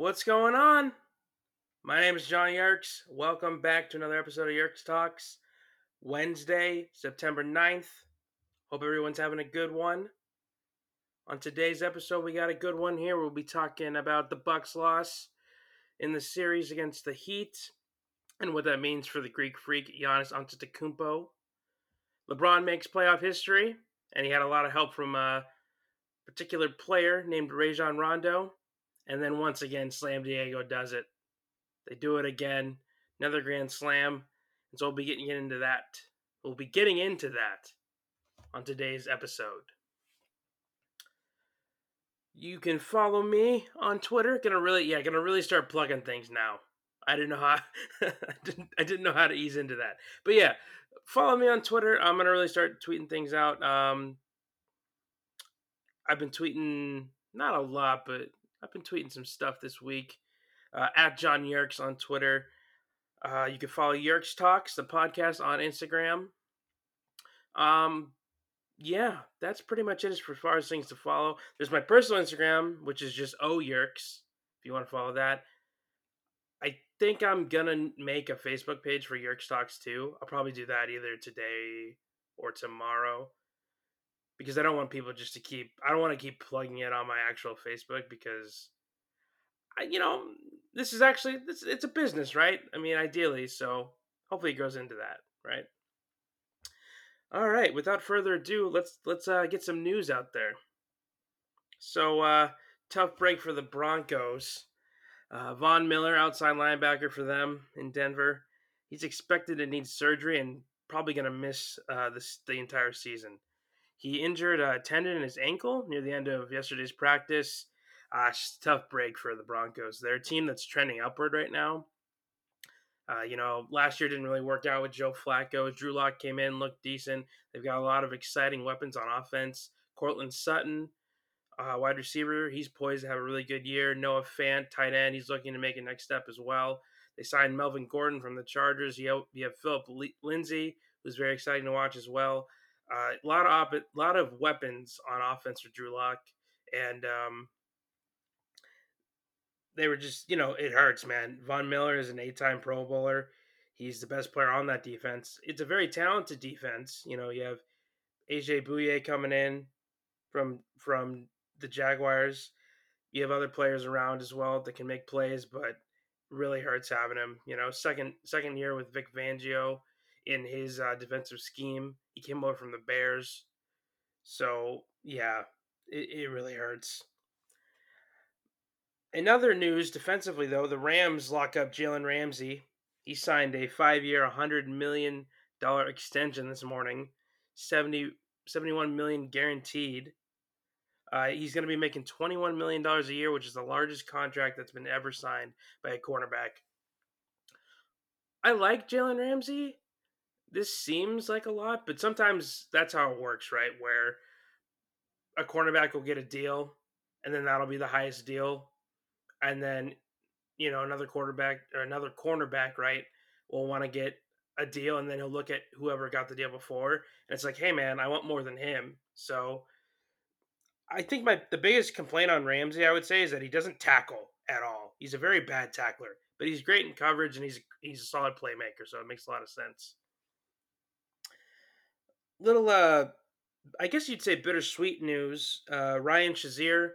What's going on? My name is John Yerkes. Welcome back to another episode of Yerkes Talks. Wednesday, September 9th. Hope everyone's having a good one. On today's episode, we got a good one here. We'll be talking about the Bucks loss in the series against the Heat and what that means for the Greek freak Giannis Antetokounmpo. LeBron makes playoff history, and he had a lot of help from a particular player named Rajon Rondo. And then once again, Slam Diego does it. They do it again. Another grand slam. And so we'll be getting into that. We'll be getting into that on today's episode. You can follow me on Twitter. Gonna really, yeah, gonna really start plugging things now. I didn't know how I didn't I didn't know how to ease into that. But yeah, follow me on Twitter. I'm gonna really start tweeting things out. Um, I've been tweeting not a lot, but I've been tweeting some stuff this week. Uh, at John Yerkes on Twitter. Uh, you can follow Yerkes Talks, the podcast, on Instagram. Um, yeah, that's pretty much it as far as things to follow. There's my personal Instagram, which is just O Yerkes, if you want to follow that. I think I'm gonna make a Facebook page for Yerkes Talks too. I'll probably do that either today or tomorrow because I don't want people just to keep. I don't want to keep plugging it on my actual Facebook because, I, you know, this is actually this, it's a business, right? I mean, ideally, so hopefully it goes into that, right? All right. Without further ado, let's let's uh, get some news out there. So uh, tough break for the Broncos. Uh, Von Miller, outside linebacker for them in Denver, he's expected to need surgery and probably going to miss uh, the entire season. He injured a tendon in his ankle near the end of yesterday's practice. Uh, tough break for the Broncos. They're a team that's trending upward right now. Uh, you know, last year didn't really work out with Joe Flacco. Drew Lock came in, looked decent. They've got a lot of exciting weapons on offense. Courtland Sutton, uh, wide receiver, he's poised to have a really good year. Noah Fant, tight end, he's looking to make a next step as well. They signed Melvin Gordon from the Chargers. You have, you have Phillip Lindsay, who's very exciting to watch as well. Uh, a lot of op- lot of weapons on offense for Drew Lock, and um, they were just you know it hurts, man. Von Miller is an eight-time Pro Bowler. He's the best player on that defense. It's a very talented defense. You know, you have AJ Bouye coming in from from the Jaguars. You have other players around as well that can make plays, but really hurts having him. You know, second second year with Vic Fangio in his uh, defensive scheme. He came over from the Bears, so yeah, it, it really hurts. In other news, defensively though, the Rams lock up Jalen Ramsey. He signed a five-year, hundred million dollar extension this morning, 70, 71 million guaranteed. Uh, he's going to be making $21 million a year, which is the largest contract that's been ever signed by a cornerback. I like Jalen Ramsey. This seems like a lot, but sometimes that's how it works, right? Where a cornerback will get a deal, and then that'll be the highest deal. And then, you know, another quarterback or another cornerback, right, will want to get a deal, and then he'll look at whoever got the deal before. And it's like, hey, man, I want more than him. So I think my the biggest complaint on Ramsey, I would say, is that he doesn't tackle at all. He's a very bad tackler, but he's great in coverage and he's he's a solid playmaker, so it makes a lot of sense. Little uh I guess you'd say bittersweet news. Uh, Ryan Shazier,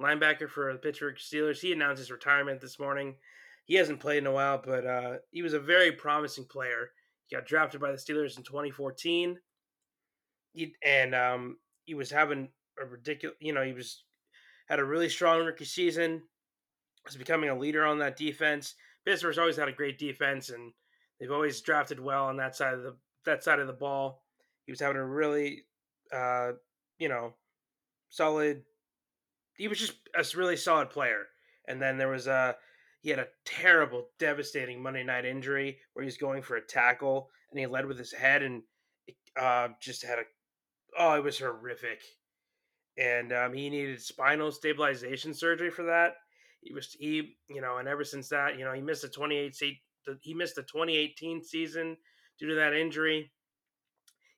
linebacker for the Pittsburgh Steelers, he announced his retirement this morning. He hasn't played in a while, but uh, he was a very promising player. He got drafted by the Steelers in 2014, he, and um, he was having a ridiculous. You know, he was had a really strong rookie season. Was becoming a leader on that defense. Pittsburgh's always had a great defense, and they've always drafted well on that side of the that side of the ball. He was having a really, uh, you know, solid. He was just a really solid player. And then there was a he had a terrible, devastating Monday night injury where he was going for a tackle and he led with his head and uh, just had a oh, it was horrific and um, he needed spinal stabilization surgery for that. He was he you know, and ever since that, you know, he missed the 28 he missed the 2018 season due to that injury.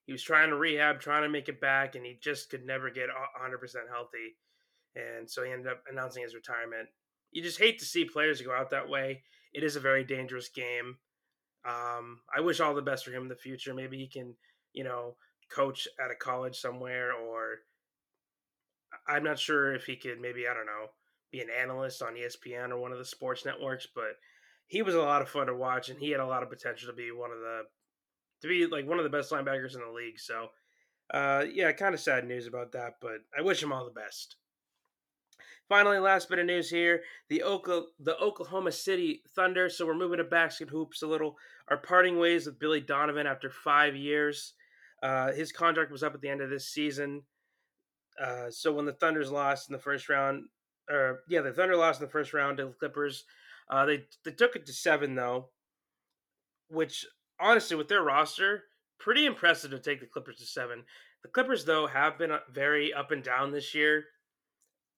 He was trying to rehab, trying to make it back, and he just could never get 100% healthy. And so he ended up announcing his retirement. you just hate to see players go out that way. It is a very dangerous game. Um, I wish all the best for him in the future. Maybe he can, you know, coach at a college somewhere, or I'm not sure if he could maybe I don't know be an analyst on ESPN or one of the sports networks. But he was a lot of fun to watch, and he had a lot of potential to be one of the to be like one of the best linebackers in the league. So, uh, yeah, kind of sad news about that, but I wish him all the best. Finally, last bit of news here: the Oklahoma, the Oklahoma City Thunder. So we're moving to basket hoops a little. Are parting ways with Billy Donovan after five years. Uh, his contract was up at the end of this season. Uh, so when the Thunder's lost in the first round, or yeah, the Thunder lost in the first round to the Clippers. Uh, they they took it to seven though, which honestly, with their roster, pretty impressive to take the Clippers to seven. The Clippers though have been uh, very up and down this year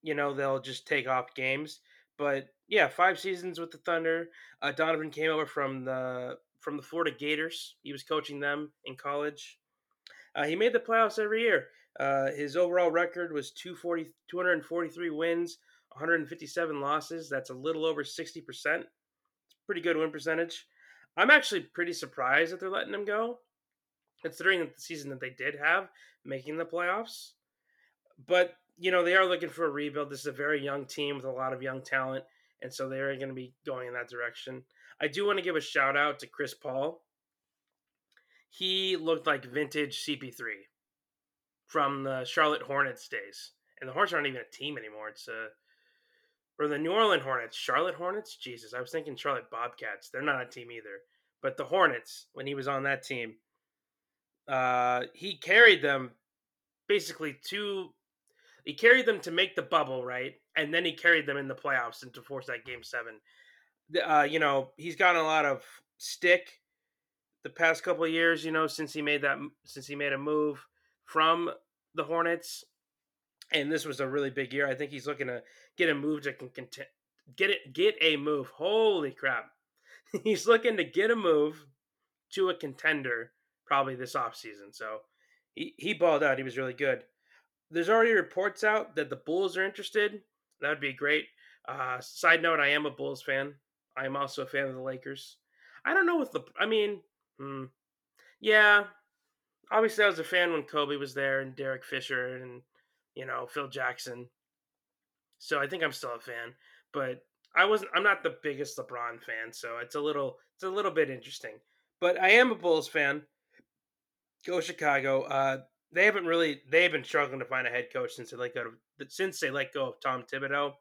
you know they'll just take off games. But yeah, five seasons with the Thunder. Uh, Donovan came over from the from the Florida Gators. He was coaching them in college. Uh, he made the playoffs every year. Uh, his overall record was 240, 243 wins, 157 losses. That's a little over 60%. It's pretty good win percentage. I'm actually pretty surprised that they're letting him go, considering the season that they did have, making the playoffs. But you know, they are looking for a rebuild. This is a very young team with a lot of young talent, and so they're going to be going in that direction. I do want to give a shout out to Chris Paul. He looked like vintage CP3 from the Charlotte Hornets days. And the Hornets aren't even a team anymore. It's a or the New Orleans Hornets, Charlotte Hornets. Jesus, I was thinking Charlotte Bobcats. They're not a team either. But the Hornets, when he was on that team, uh, he carried them basically to. he carried them to make the bubble, right? And then he carried them in the playoffs and to force that game seven. Uh, you know, he's gotten a lot of stick the past couple years. You know, since he made that since he made a move from the Hornets, and this was a really big year. I think he's looking to get a move to can contend, get it get a move. Holy crap! he's looking to get a move to a contender probably this offseason. So he, he balled out. He was really good there's already reports out that the Bulls are interested. That would be great. Uh, side note: I am a Bulls fan. I am also a fan of the Lakers. I don't know what the. I mean, hmm, yeah. Obviously, I was a fan when Kobe was there and Derek Fisher and you know Phil Jackson. So I think I'm still a fan, but I wasn't. I'm not the biggest LeBron fan, so it's a little. It's a little bit interesting. But I am a Bulls fan. Go Chicago. Uh, they haven't really they've been struggling to find a head coach since they let go of since they let go of Tom Thibodeau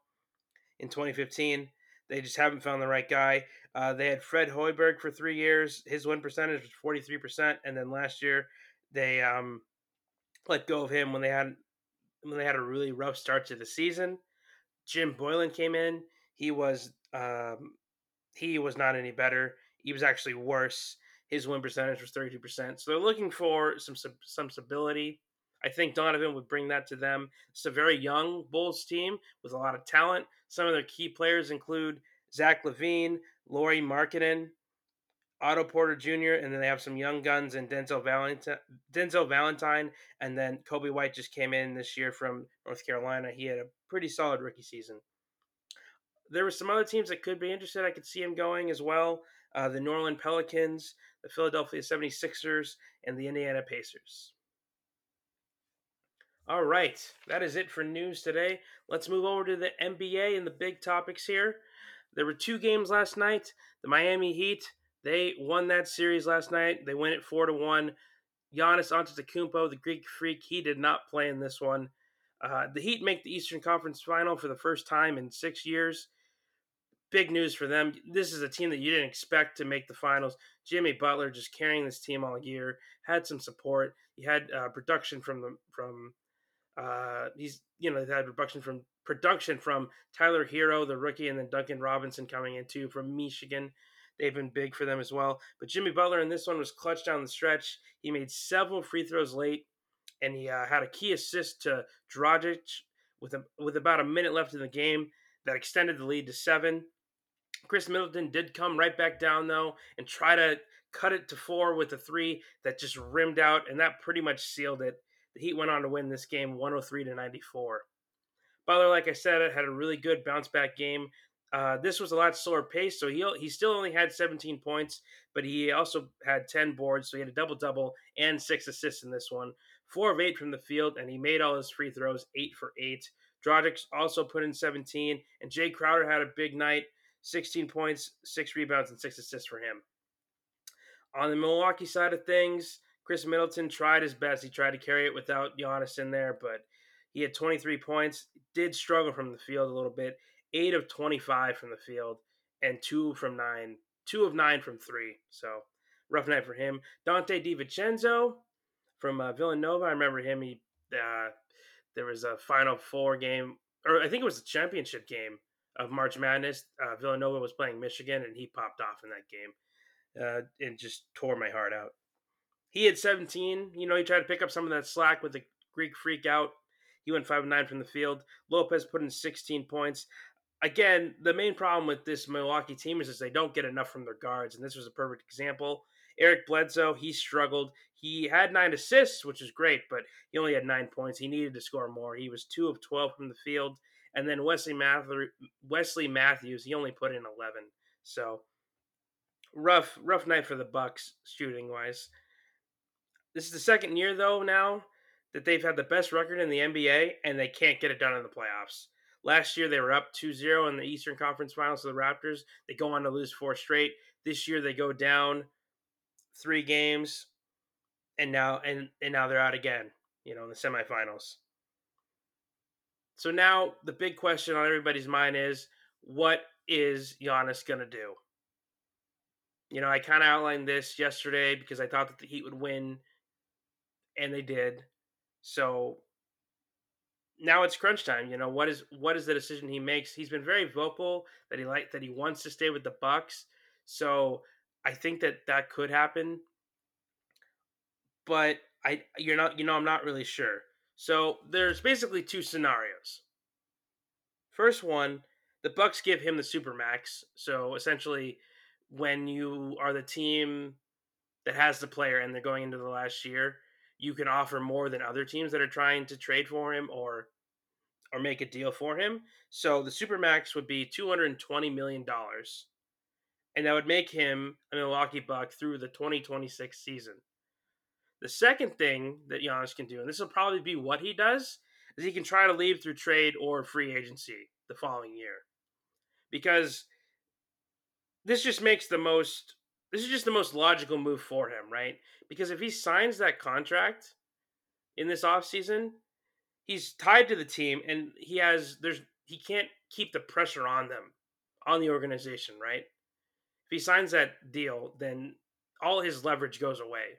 in 2015. They just haven't found the right guy. Uh, they had Fred Hoiberg for three years. His win percentage was 43 percent, and then last year they um, let go of him when they had when they had a really rough start to the season. Jim Boylan came in. He was um, he was not any better. He was actually worse. His win percentage was 32%. So they're looking for some some stability. I think Donovan would bring that to them. It's a very young Bulls team with a lot of talent. Some of their key players include Zach LaVine, Lauri Markkanen, Otto Porter Jr., and then they have some young guns and Denzel Valentine, Denzel Valentine, and then Coby White just came in this year from North Carolina. He had a pretty solid rookie season. There were some other teams that could be interested. I could see him going as well. Uh, the New Orleans Pelicans, the Philadelphia 76ers, and the Indiana Pacers. All right, that is it for news today. Let's move over to the NBA and the big topics here. There were two games last night. The Miami Heat, they won that series last night. They win it 4 to 1. Giannis Antetokounmpo, the Greek freak, he did not play in this one. Uh, the Heat make the Eastern Conference Final for the first time in six years big news for them. This is a team that you didn't expect to make the finals. Jimmy Butler just carrying this team all year, had some support. He had uh, production from the from uh, he's you know they had production from production from Tyler Herro, the rookie, and then Duncan Robinson coming in too from Michigan. They've been big for them as well. But Jimmy Butler in this one was clutch down the stretch. He made several free throws late, and he uh, had a key assist to Dragic with a, with about a minute left in the game that extended the lead to seven. Khris Middleton did come right back down though and try to cut it to four with a three that just rimmed out, and that pretty much sealed it. The Heat went on to win this game 103 to 94. Butler, like I said, had a really good bounce back game. Uh, this was a lot slower pace, so he he still only had 17 points, but he also had 10 boards, so he had a double double and six assists in this one. Four of eight from the field, and he made all his free throws, eight for eight. Dragic also put in 17, and Jae Crowder had a big night, 16 points, six rebounds, and six assists for him. On the Milwaukee side of things, Khris Middleton tried his best. He tried to carry it without Giannis in there, but he had 23 points. Did struggle from the field a little bit. Eight of 25 from the field, and two from nine. Two of nine from three. So rough night for him. Donte DiVincenzo from uh, Villanova. I remember him. He uh, there was a Final Four game, or I think it was a championship game of March Madness. Uh, Villanova was playing Michigan, and he popped off in that game uh, and just tore my heart out. He had 17. You know, he tried to pick up some of that slack with the Greek freak out. He went 5 9 from the field. Lopez put in 16 points. Again, the main problem with this Milwaukee team is, is they don't get enough from their guards, and this was a perfect example. Eric Bledsoe, he struggled. He had nine assists, which is great, but he only had nine points. He needed to score more. He was two of 12 from the field. And then Wesley, Matthews, Wesley Matthews, he only put in 11. So rough, rough night for the Bucks shooting wise. This is the second year though now that they've had the best record in the NBA and they can't get it done in the playoffs. Last year they were up 2-0 in the Eastern Conference Finals to the Raptors. They go on to lose four straight. This year they go down three games and now and and now they're out again, you know, in the semifinals. So now the big question on everybody's mind is what is Giannis going to do? You know, I kind of outlined this yesterday because I thought that the Heat would win, and they did. So now it's crunch time. You know, what is what is the decision he makes? He's been very vocal that he like that he wants to stay with the Bucks. So I think that that could happen, but I you're not you know I'm not really sure. So there's basically two scenarios. First one, the Bucks give him the super max. So essentially, when you are the team that has the player and they're going into the last year, you can offer more than other teams that are trying to trade for him or or make a deal for him. So the supermax would be two hundred and twenty million dollars, and that would make him a Milwaukee Buck through the twenty twenty six season. The second thing that Giannis can do, and this will probably be what he does, is he can try to leave through trade or free agency the following year, because this just makes the most this is just the most logical move for him, right? Because if he signs that contract in this offseason, he's tied to the team and he has there's he can't keep the pressure on them, on the organization, right? If he signs that deal, then all his leverage goes away.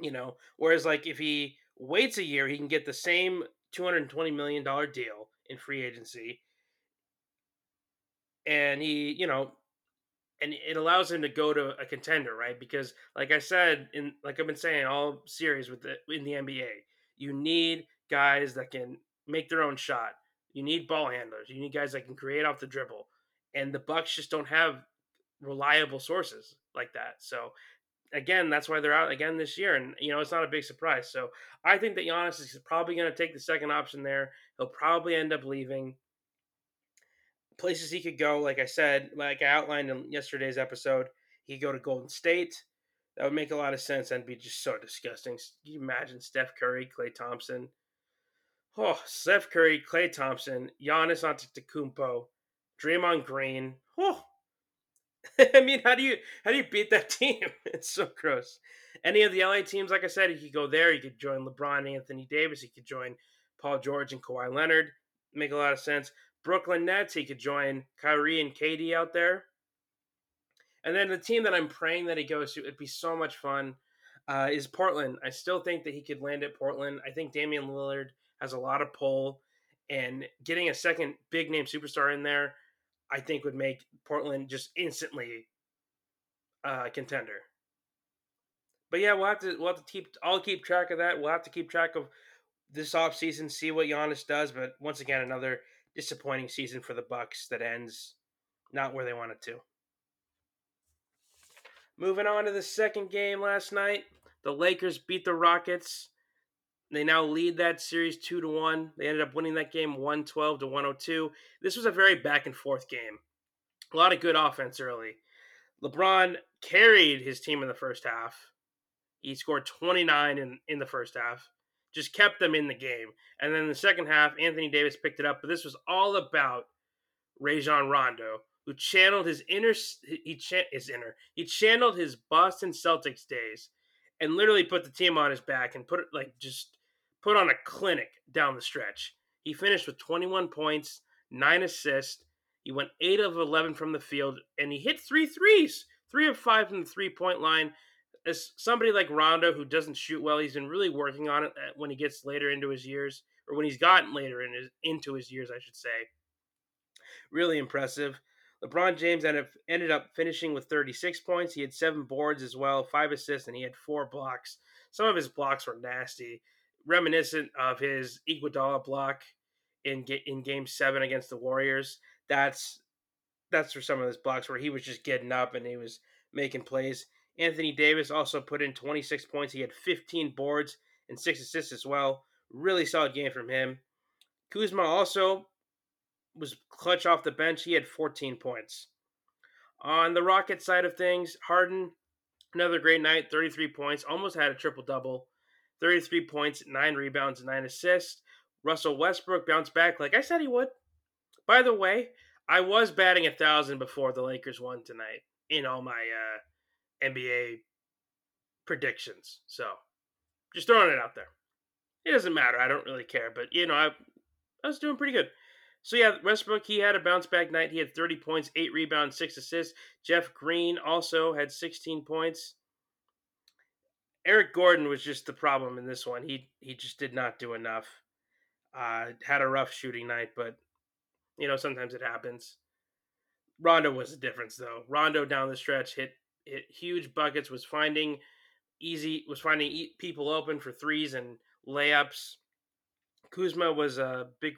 You know, whereas like if he waits a year, he can get the same 220 million dollar deal in free agency and he, you know, and it allows him to go to a contender, right? Because, like I said, in like I've been saying all series with the in the NBA, you need guys that can make their own shot. You need ball handlers. You need guys that can create off the dribble, and the Bucks just don't have reliable sources like that. So, again, that's why they're out again this year, and you know it's not a big surprise. So, I think that Giannis is probably going to take the second option there. He'll probably end up leaving places he could go, like I said, like I outlined in yesterday's episode, he could go to Golden State. That would make a lot of sense and be just so disgusting. Can you imagine Steph Curry, Klay Thompson? Oh, Steph Curry, Klay Thompson, Giannis Antetokounmpo, Draymond Green. Oh, I mean, how do you how do you beat that team? It's so gross. Any of the LA teams, like I said, he could go there. He could join LeBron, Anthony Davis. He could join Paul George and Kawhi Leonard. Make a lot of sense. Brooklyn Nets, he could join Kyrie and KD out there. And then the team that I'm praying that he goes to, it'd be so much fun, uh, is Portland. I still think that he could land at Portland. I think Damian Lillard has a lot of pull, and getting a second big name superstar in there, I think would make Portland just instantly uh, contender. But yeah, we'll have to we'll have to keep. I'll keep track of that. We'll have to keep track of this offseason, see what Giannis does. But once again, another disappointing season for the Bucks that ends not where they wanted to. Moving on to the second game last night, the Lakers beat the Rockets They now lead that series two to one. They ended up winning that game 112 to 102. This was a very back and forth game. A lot of good offense early. LeBron carried his team in the first half. He scored 29 in, in the first half, just kept them in the game. And then the second half, Anthony Davis picked it up. But this was all about Rajon Rondo, who channeled his inner he his inner he channeled his Boston Celtics days and literally put the team on his back and put it like just put on a clinic down the stretch. He finished with 21 points, 9 assists. He went 8 of 11 from the field and he hit three threes, 3 of 5 from the three-point line. As somebody like Rondo who doesn't shoot well, he's been really working on it uh, when he gets later into his years or when he's gotten later in his, into his years, I should say. Really impressive. LeBron James ended up, ended up finishing with 36 points. He had seven boards as well, five assists, and he had four blocks. Some of his blocks were nasty, reminiscent of his Iguodala block in in Game Seven against the Warriors. That's that's for some of his blocks where he was just getting up and he was making plays. Anthony Davis also put in 26 points. He had 15 boards and six assists as well. Really solid game from him. Kuzma also was clutch off the bench. He had 14 points. On the Rocket side of things, Harden, another great night, 33 points, almost had a triple double. 33 points, 9 rebounds, 9 assists. Russell Westbrook bounced back like I said he would. By the way, I was batting a thousand before the Lakers won tonight in all my uh, NBA predictions. So just throwing it out there. It doesn't matter. I don't really care. But, you know, I, I was doing pretty good. So yeah, Westbrook he had a bounce back night. He had 30 points, 8 rebounds, 6 assists. Jeff Green also had 16 points. Eric Gordon was just the problem in this one. He he just did not do enough. Uh, had a rough shooting night, but you know sometimes it happens. Rondo was the difference though. Rondo down the stretch hit hit huge buckets. Was finding easy was finding people open for threes and layups. Kuzma was a big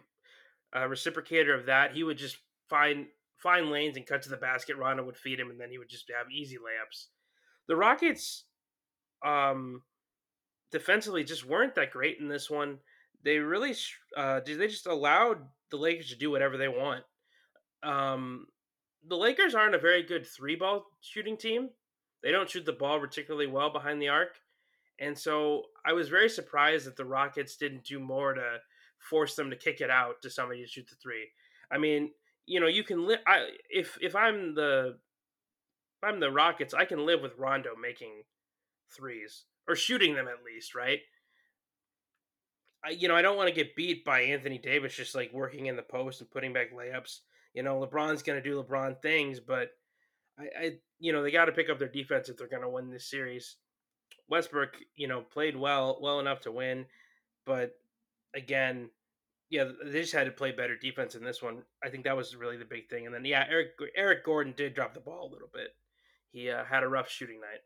uh, reciprocator of that. He would just find find lanes and cut to the basket. Rondo would feed him, and then he would just have easy layups. The Rockets, um, defensively, just weren't that great in this one. They really, uh, did they just allowed the Lakers to do whatever they want. Um, the Lakers aren't a very good three ball shooting team. They don't shoot the ball particularly well behind the arc. And so I was very surprised that the Rockets didn't do more to force them to kick it out to somebody to shoot the three. I mean, you know, you can live. I if if I'm the if I'm the Rockets, I can live with Rondo making threes or shooting them at least, right? I, you know, I don't want to get beat by Anthony Davis just like working in the post and putting back layups. You know, LeBron's going to do LeBron things, but I, I you know, they got to pick up their defense if they're going to win this series. Westbrook, you know, played well, well enough to win, but again, yeah, they just had to play better defense in this one. I think that was really the big thing. And then yeah, Eric Eric Gordon did drop the ball a little bit. He uh, had a rough shooting night.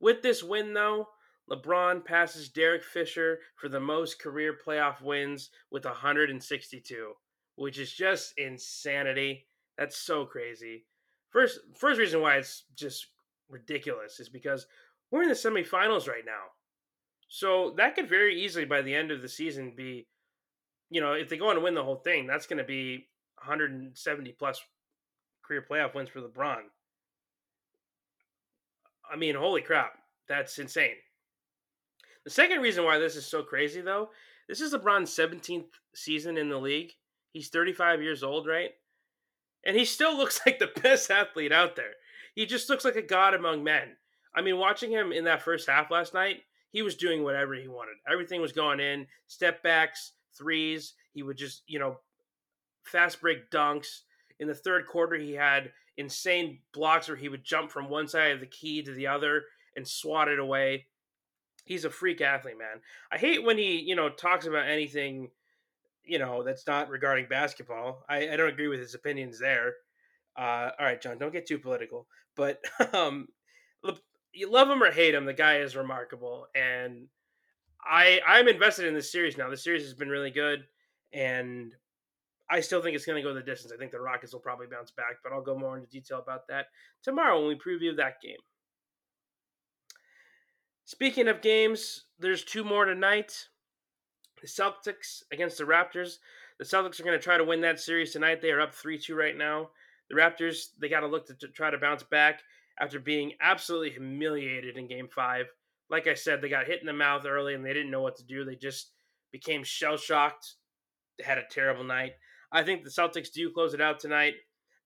With this win though, LeBron passes Derek Fisher for the most career playoff wins with 162, which is just insanity. That's so crazy. First first reason why it's just ridiculous is because we're in the semifinals right now. So that could very easily by the end of the season be, you know, if they go on to win the whole thing, that's going to be 170 plus career playoff wins for LeBron. I mean, holy crap, that's insane. The second reason why this is so crazy, though, this is LeBron's 17th season in the league. He's 35 years old, right? And he still looks like the best athlete out there. He just looks like a god among men. I mean, watching him in that first half last night, he was doing whatever he wanted. Everything was going in, step backs, threes. He would just, you know, fast break dunks. In the third quarter, he had insane blocks where he would jump from one side of the key to the other and swat it away. He's a freak athlete, man. I hate when he, you know, talks about anything, you know, that's not regarding basketball. I, I don't agree with his opinions there. Uh, all right, John, don't get too political. But um, you love him or hate him, the guy is remarkable, and I I'm invested in this series now. The series has been really good, and I still think it's going to go the distance. I think the Rockets will probably bounce back, but I'll go more into detail about that tomorrow when we preview that game. Speaking of games, there's two more tonight. Celtics against the Raptors. The Celtics are going to try to win that series tonight. They are up 3 2 right now. The Raptors, they got to look to try to bounce back after being absolutely humiliated in game five. Like I said, they got hit in the mouth early and they didn't know what to do. They just became shell shocked, They had a terrible night. I think the Celtics do close it out tonight.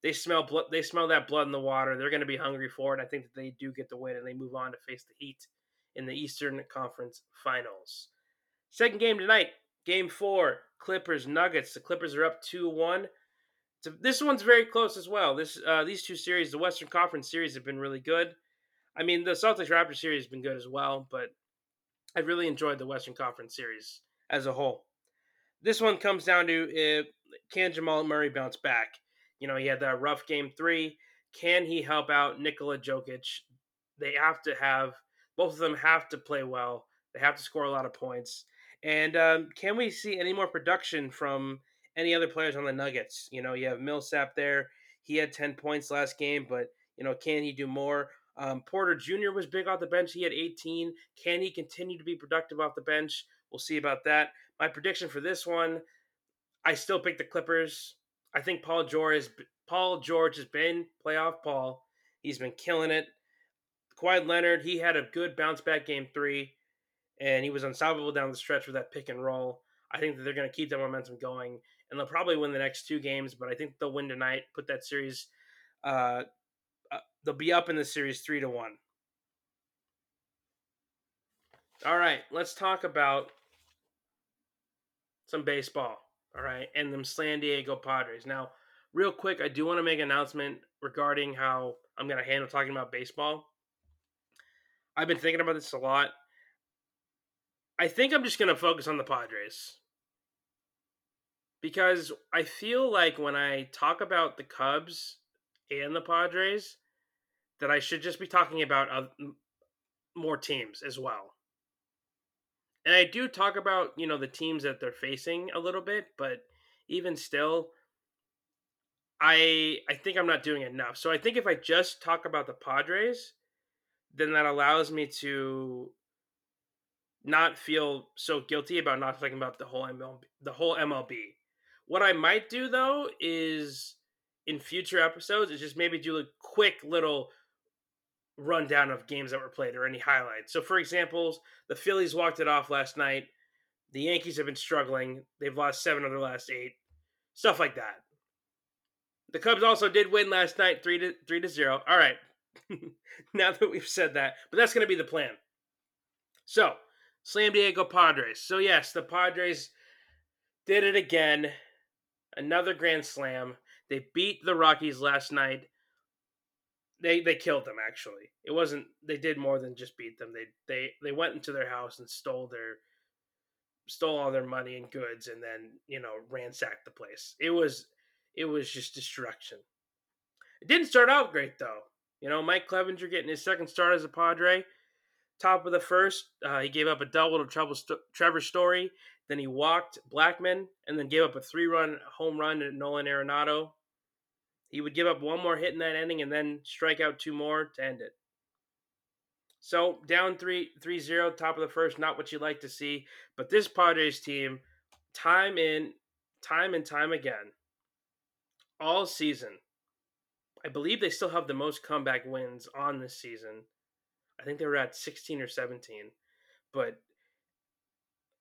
They smell blood. They smell that blood in the water. They're going to be hungry for it. I think that they do get the win and they move on to face the Heat in the Eastern Conference Finals. Second game tonight, Game Four, Clippers Nuggets. The Clippers are up two one. So this one's very close as well. This uh, these two series, the Western Conference series, have been really good. I mean, the Celtics Raptors series has been good as well, but I really enjoyed the Western Conference series as a whole. This one comes down to if can Jamal Murray bounce back? You know, he had that rough game three. Can he help out Nikola Jokic? They have to have both of them have to play well. They have to score a lot of points. And um, can we see any more production from any other players on the Nuggets? You know, you have Millsap there. He had 10 points last game, but, you know, can he do more? Um, Porter Jr. was big off the bench. He had 18. Can he continue to be productive off the bench? We'll see about that. My prediction for this one, I still pick the Clippers. I think Paul George has, Paul George has been playoff Paul. He's been killing it. Kawhi Leonard, he had a good bounce back game three, and he was unstoppable down the stretch with that pick and roll. I think that they're going to keep that momentum going, and they'll probably win the next two games. But I think they'll win tonight, put that series. Uh, uh, they'll be up in the series three to one. All right, let's talk about some baseball. All right, and them San Diego Padres. Now, real quick, I do want to make an announcement regarding how I'm going to handle talking about baseball. I've been thinking about this a lot. I think I'm just going to focus on the Padres. Because I feel like when I talk about the Cubs and the Padres, that I should just be talking about more teams as well. And I do talk about, you know, the teams that they're facing a little bit, but even still, I I think I'm not doing enough. So I think if I just talk about the Padres, then that allows me to not feel so guilty about not talking about the whole MLB, the whole MLB. What I might do though is in future episodes is just maybe do a quick little rundown of games that were played or any highlights. So for examples, the Phillies walked it off last night. The Yankees have been struggling. They've lost 7 of their last 8. Stuff like that. The Cubs also did win last night 3 to 3 to 0. All right. now that we've said that, but that's going to be the plan. So, Slam Diego Padres. So, yes, the Padres did it again. Another grand slam. They beat the Rockies last night. They they killed them actually. It wasn't they did more than just beat them. They they they went into their house and stole their stole all their money and goods and then, you know, ransacked the place. It was it was just destruction. It didn't start out great though. You know, Mike Clevinger getting his second start as a Padre. Top of the first, uh, he gave up a double to St- Trevor Story. Then he walked Blackmon and then gave up a three run home run to Nolan Arenado. He would give up one more hit in that inning and then strike out two more to end it. So down 3 3 0, top of the first, not what you'd like to see. But this Padres team, time in, time and time again, all season, I believe they still have the most comeback wins on this season. I think they were at 16 or 17. But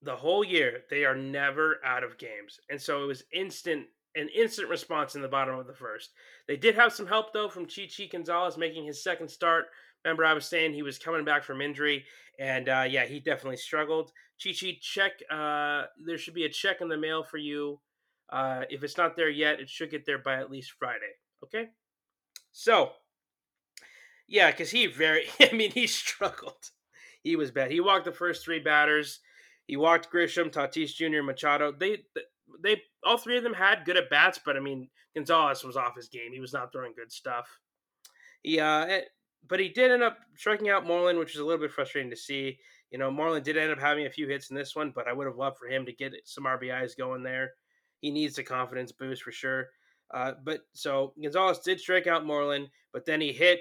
the whole year, they are never out of games. And so it was instant an instant response in the bottom of the first. They did have some help though from Chichi Gonzalez making his second start. Remember, I was saying he was coming back from injury, and uh, yeah, he definitely struggled. Chichi, check. Uh, there should be a check in the mail for you. Uh, if it's not there yet, it should get there by at least Friday. Okay. So, yeah, because he very, I mean, he struggled. He was bad. He walked the first three batters. He walked Grisham, Tatis Jr., Machado. They, they, all three of them had good at bats, but I mean, Gonzalez was off his game. He was not throwing good stuff. Yeah, uh, but he did end up striking out Moreland, which is a little bit frustrating to see. You know, Moreland did end up having a few hits in this one, but I would have loved for him to get some RBIs going there. He needs a confidence boost for sure. Uh, but so Gonzalez did strike out Moreland, but then he hit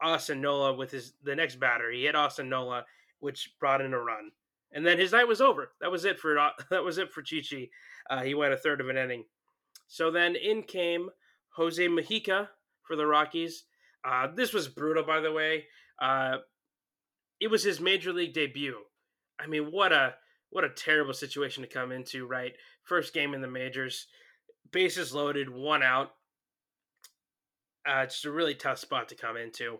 Austin Nola with his the next batter. He hit Austin Nola, which brought in a run. And then his night was over. That was it for that was it for Chichi. Uh, he went a third of an inning. So then in came Jose Mujica for the Rockies. Uh, this was brutal, by the way. Uh, it was his major league debut. I mean, what a what a terrible situation to come into, right? First game in the majors, bases loaded, one out. Uh, just a really tough spot to come into.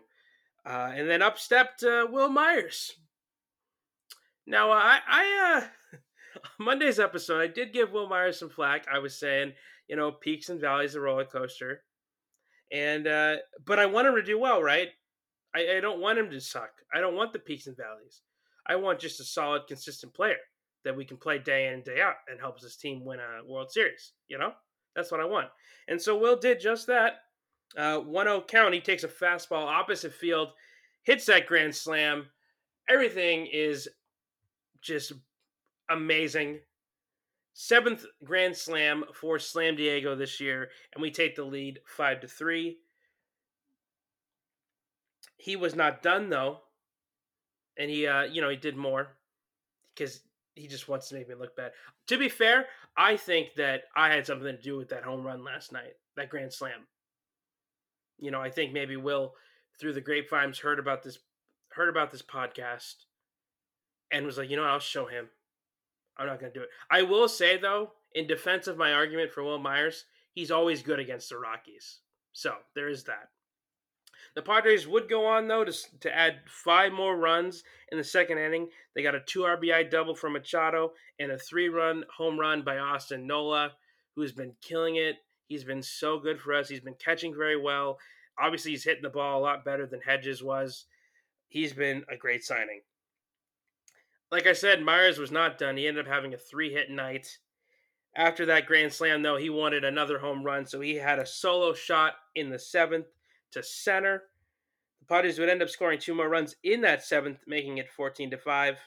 Uh, and then up stepped uh, Wil Myers. Now, I, I uh, Monday's episode, I did give Wil Myers some flack. I was saying, you know, peaks and valleys, a roller coaster, and uh, but I want him to do well, right? I, I don't want him to suck. I don't want the peaks and valleys. I want just a solid, consistent player that we can play day in and day out and helps this team win a World Series. You know, that's what I want. And so Wil did just that. Uh, 1 0 count. He takes a fastball opposite field, hits that grand slam. Everything is just amazing. Seventh grand slam for Slam Diego this year, and we take the lead five to three. He was not done though, and he, uh, you know, he did more because he just wants to make me look bad. To be fair, I think that I had something to do with that home run last night, that grand slam. You know, I think maybe Wil, through the grapevines, heard about this, heard about this podcast, and was like, you know, I'll show him. I'm not going to do it. I will say though, in defense of my argument for Wil Myers, he's always good against the Rockies. So there is that. The Padres would go on though to, to add five more runs in the second inning. They got a two RBI double from Machado and a three run home run by Austin Nola, who's been killing it. He's been so good for us. He's been catching very well. Obviously, he's hitting the ball a lot better than Hedges was. He's been a great signing. Like I said, Myers was not done. He ended up having a three hit night. After that grand slam, though, he wanted another home run, so he had a solo shot in the seventh to center. The Padres would end up scoring two more runs in that seventh, making it 14 to 5.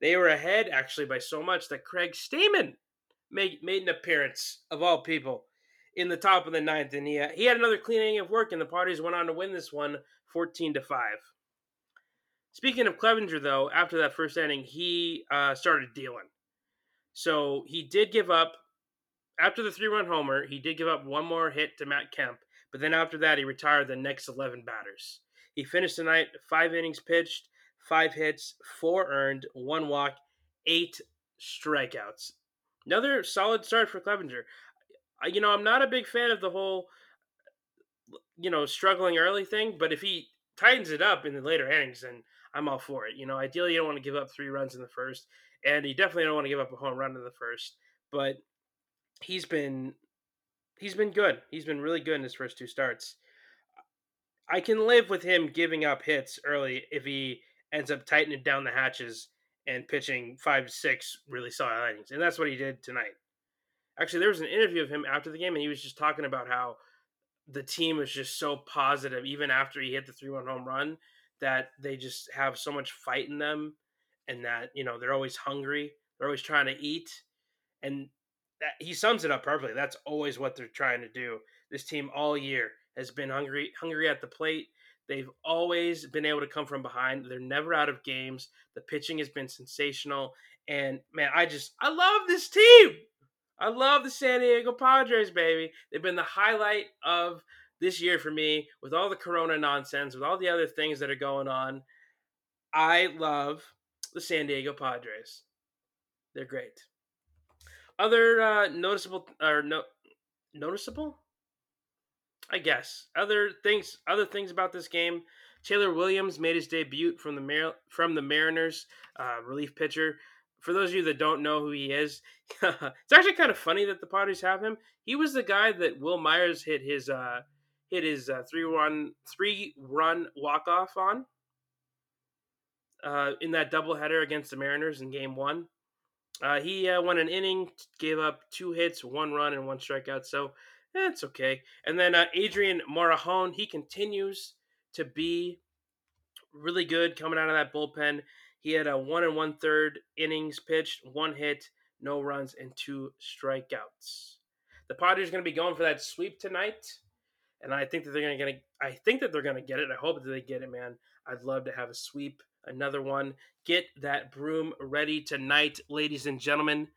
They were ahead, actually, by so much that Craig Stammen made, made an appearance, of all people, in the top of the ninth. And he, he had another clean inning of work, and the Padres went on to win this one 14 to 5. Speaking of Clevinger, though, after that first inning, he uh, started dealing. So he did give up, after the three run homer, he did give up one more hit to Matt Kemp. But then after that, he retired the next 11 batters. He finished the night five innings pitched, five hits, four earned, one walk, eight strikeouts. Another solid start for Clevinger. You know, I'm not a big fan of the whole, you know, struggling early thing, but if he tightens it up in the later innings, then I'm all for it. You know, ideally, you don't want to give up three runs in the first, and you definitely don't want to give up a home run in the first. But he's been he's been good. He's been really good in his first two starts. I can live with him giving up hits early if he ends up tightening down the hatches and pitching five six really solid innings, and that's what he did tonight. Actually, there was an interview of him after the game, and he was just talking about how the team was just so positive, even after he hit the three one home run, that they just have so much fight in them, and that you know they're always hungry, they're always trying to eat, and that he sums it up perfectly. That's always what they're trying to do. This team all year has been hungry, hungry at the plate. They've always been able to come from behind. They're never out of games. The pitching has been sensational, and man, I just I love this team. I love the San Diego Padres, baby. They've been the highlight of this year for me with all the corona nonsense, with all the other things that are going on. I love the San Diego Padres. They're great. Other uh, noticeable or no noticeable, I guess. Other things, other things about this game. Taylor Williams made his debut from the Mar- from the Mariners, uh, relief pitcher. For those of you that don't know who he is, it's actually kind of funny that the Padres have him. He was the guy that Wil Myers hit his uh, hit his uh, three run three run walk off on uh, in that doubleheader against the Mariners in Game One. Uh, he uh, won an inning, gave up two hits, one run, and one strikeout. So eh, okay. And then uh, Adrian Morejon, he continues to be really good coming out of that bullpen. He had a one and one third innings pitched, one hit, no runs, and two strikeouts. The Padres are going to be going for that sweep tonight, and I think that they're going to get. I think that they're going to get it. I hope that they get it, man. I'd love to have a sweep another one. Get that broom ready tonight, ladies and gentlemen.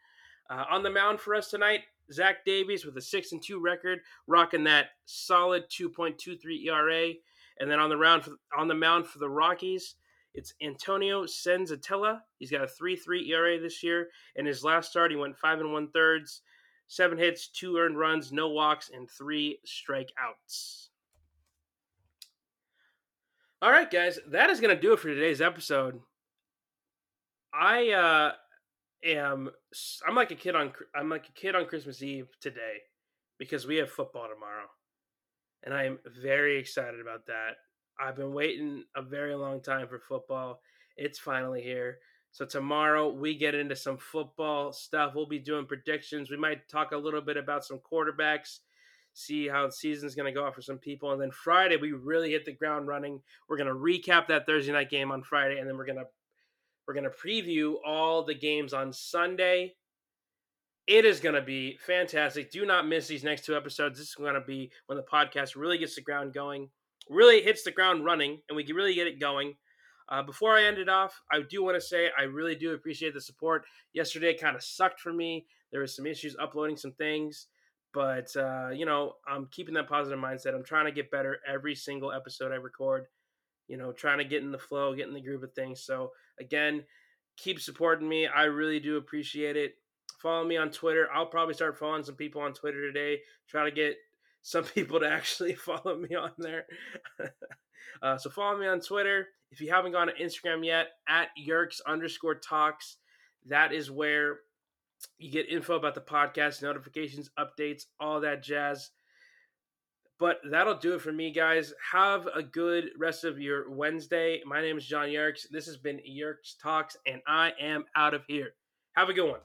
Uh, on the mound for us tonight, Zach Davies with a six and two record, rocking that solid 2.23 ERA. And then on the round for, on the mound for the Rockies, it's Antonio Senzatela. He's got a 3-3 ERA this year. In his last start, he went five and one thirds, seven hits, two earned runs, no walks, and three strikeouts. All right, guys, that is going to do it for today's episode. I uh, am I'm like a kid on I'm like a kid on Christmas Eve today because we have football tomorrow. And I am very excited about that. I've been waiting a very long time for football. It's finally here. So tomorrow we get into some football stuff. We'll be doing predictions. We might talk a little bit about some quarterbacks, see how the season's going to go for some people, and then Friday we really hit the ground running. We're going to recap that Thursday night game on Friday, and then we're going to we're going to preview all the games on Sunday. It is going to be fantastic. Do not miss these next two episodes. This is going to be when the podcast really gets the ground going, really hits the ground running, and we can really get it going. Uh, before I end it off, I do want to say I really do appreciate the support. Yesterday kind of sucked for me. There was some issues uploading some things, but uh, you know I'm keeping that positive mindset. I'm trying to get better every single episode I record you know, trying to get in the flow, get in the groove of things. So again, keep supporting me. I really do appreciate it. Follow me on Twitter. I'll probably start following some people on Twitter today. Try to get some people to actually follow me on there. uh, so follow me on Twitter. If you haven't gone to Instagram yet, at Yerks underscore talks, that is where you get info about the podcast, notifications, updates, all that jazz. But that'll do it for me, guys. Have a good rest of your Wednesday. My name is John Yerks. This has been Yerks Talks, and I am out of here. Have a good one.